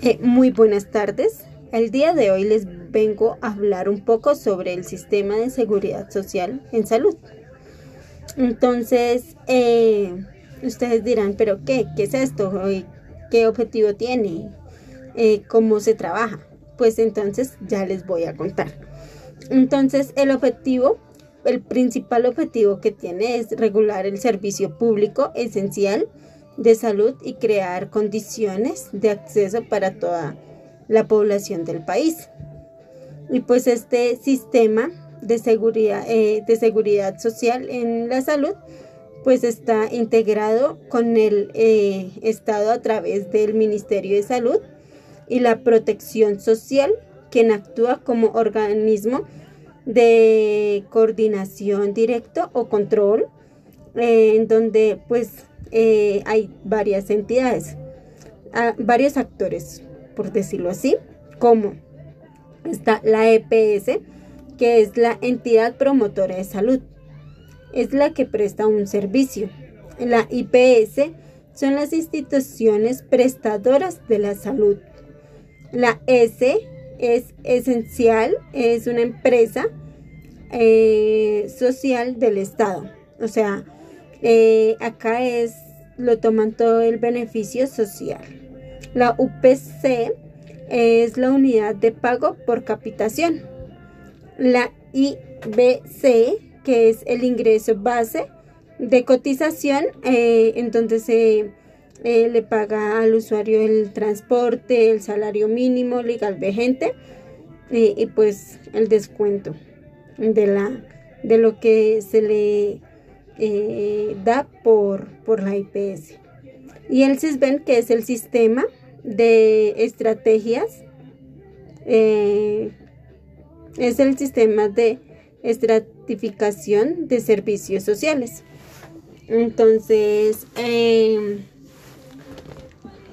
Eh, muy buenas tardes. El día de hoy les vengo a hablar un poco sobre el sistema de seguridad social en salud. Entonces, eh, ustedes dirán, pero qué, ¿qué es esto? ¿Qué objetivo tiene? Eh, ¿Cómo se trabaja? Pues entonces ya les voy a contar. Entonces, el objetivo, el principal objetivo que tiene es regular el servicio público esencial de salud y crear condiciones de acceso para toda la población del país. Y pues este sistema de seguridad, eh, de seguridad social en la salud pues está integrado con el eh, Estado a través del Ministerio de Salud y la Protección Social, quien actúa como organismo de coordinación directo o control, eh, en donde pues eh, hay varias entidades, varios actores, por decirlo así, como está la EPS, que es la entidad promotora de salud, es la que presta un servicio. La IPS son las instituciones prestadoras de la salud. La S es esencial, es una empresa eh, social del Estado. O sea, eh, acá es, lo toman todo el beneficio social. La UPC es la unidad de pago por capitación. La IBC, que es el ingreso base de cotización, eh, en donde se eh, le paga al usuario el transporte, el salario mínimo legal vigente y pues el descuento de, la, de lo que se le eh, da por, por la IPS. Y el CISBEN, que es el sistema de estrategias, eh, es el sistema de estratificación de servicios sociales. Entonces, em,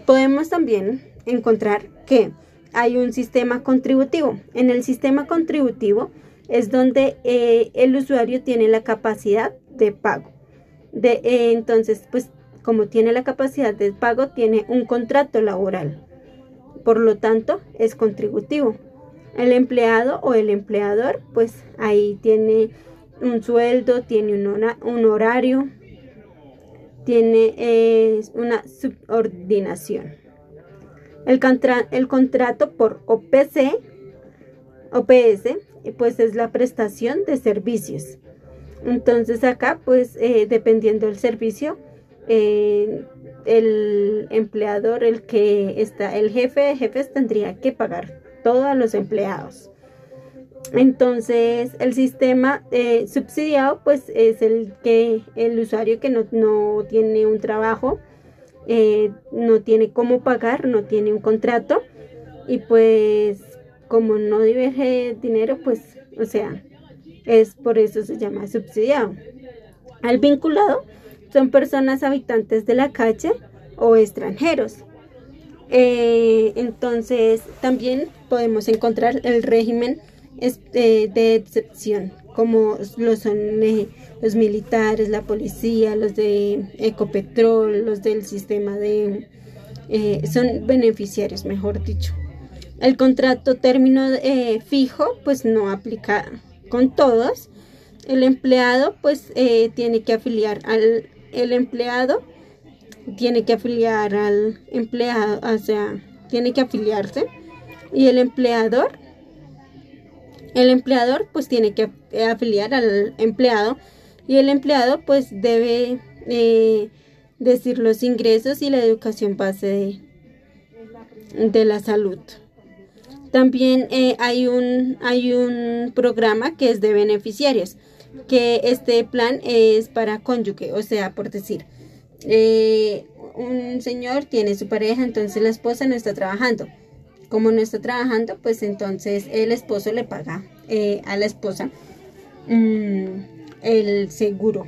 podemos también encontrar que hay un sistema contributivo. En el sistema contributivo es donde eh, el usuario tiene la capacidad de pago. De, eh, entonces, pues como tiene la capacidad de pago, tiene un contrato laboral. Por lo tanto, es contributivo. El empleado o el empleador, pues ahí tiene un sueldo, tiene un, horario, tiene una subordinación. El, el contrato por OPC, OPS, pues es la prestación de servicios. Entonces acá, pues eh, dependiendo del servicio, eh, el empleador, el que está, el jefe de jefes tendría que pagar todos los empleados. Entonces, el sistema eh, subsidiado, pues es el que el usuario que no, no tiene un trabajo, no tiene cómo pagar, no tiene un contrato y pues como no diverge dinero, pues, o sea, es por eso se llama subsidiado. Al vinculado son personas habitantes de la calle o extranjeros. Eh, entonces también podemos encontrar el régimen este, de excepción, como lo son eh, los militares, la policía, los de Ecopetrol, los del sistema de... Eh, son beneficiarios, mejor dicho. El contrato término fijo pues no aplica con todos, el empleado pues eh, tiene que afiliar al el empleado tiene que afiliar al empleado, o sea, tiene que afiliarse. Y el empleador el empleador pues tiene que afiliar al empleado. Y el empleado pues debe eh, decir los ingresos y la educación base de la salud. También eh, hay, un, hay un programa que es de beneficiarios, que este plan es para cónyuge, o sea, por decir, eh, un señor tiene su pareja, entonces la esposa no está trabajando. Como no está trabajando, pues entonces el esposo le paga eh, a la esposa mm, el seguro,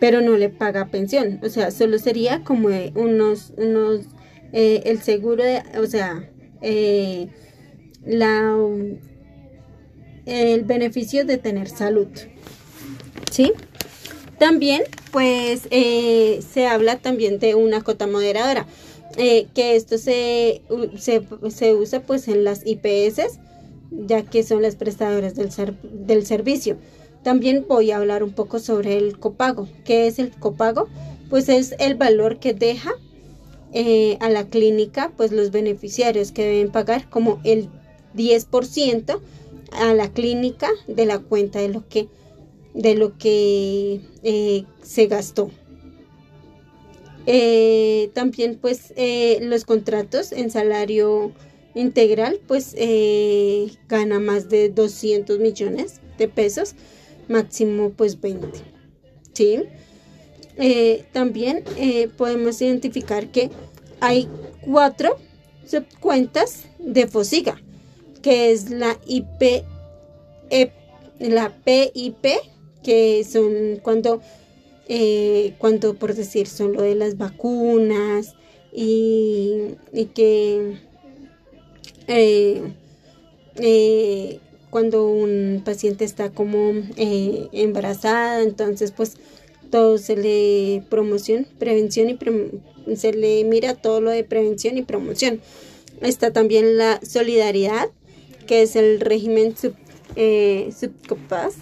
pero no le paga pensión. O sea, solo sería como unos, unos, el seguro, o sea, la, el beneficio de tener salud. ¿Sí? También, pues, eh, se habla también de una cota moderadora. eh, que esto se, se, usa pues en las IPS, ya que son las prestadoras del, del servicio. También voy a hablar un poco sobre el copago. ¿Qué es el copago? Pues es el valor que deja eh, a la clínica pues los beneficiarios que deben pagar como el 10% a la clínica de la cuenta de lo que de lo que eh, se gastó. Eh, también pues los contratos en salario integral pues gana más de 200 millones de pesos, máximo pues 20. ¿sí? También podemos identificar que hay cuatro subcuentas de FOSIGA, que es la IP, la PIP, que son cuando, eh, cuando por decir, son lo de las vacunas y, que eh, eh, cuando un paciente está como embarazada, entonces pues todo se le promoción, prevención y se le mira todo lo de prevención y promoción. Está también la solidaridad, que es el régimen sub, subcapaz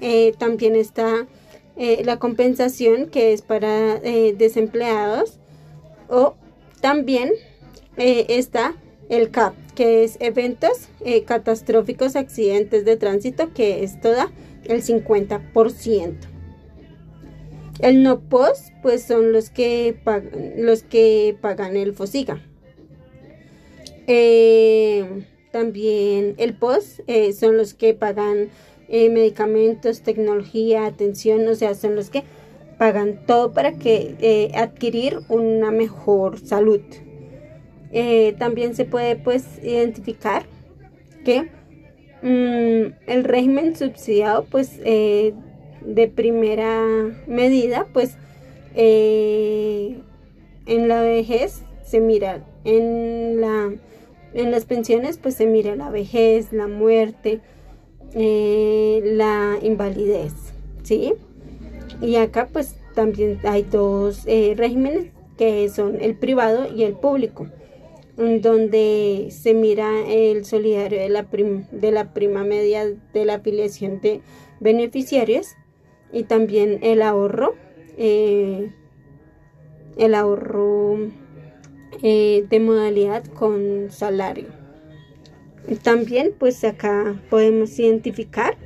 eh, también está eh, la compensación que es para eh, desempleados. O también está el CAP, que es eventos catastróficos, accidentes de tránsito, que es toda el 50%. El no post, pues son los que, los que pagan el FOSIGA. también el post son los que pagan eh, medicamentos, tecnología, atención, o sea, son los que pagan todo para que eh, adquirir una mejor salud. Eh, también se puede pues identificar que mm, el régimen subsidiado pues de primera medida pues en la vejez se mira en la en las pensiones pues se mira la vejez, la muerte, eh, la invalidez, ¿sí? Y acá pues también hay dos eh, regímenes que son el privado y el público, donde se mira el solidario de la, de la prima media de la afiliación de beneficiarios y también el ahorro, eh, el ahorro de modalidad con salario. También pues acá podemos identificar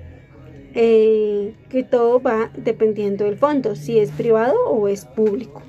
eh, que todo va dependiendo del fondo, si es privado o es público.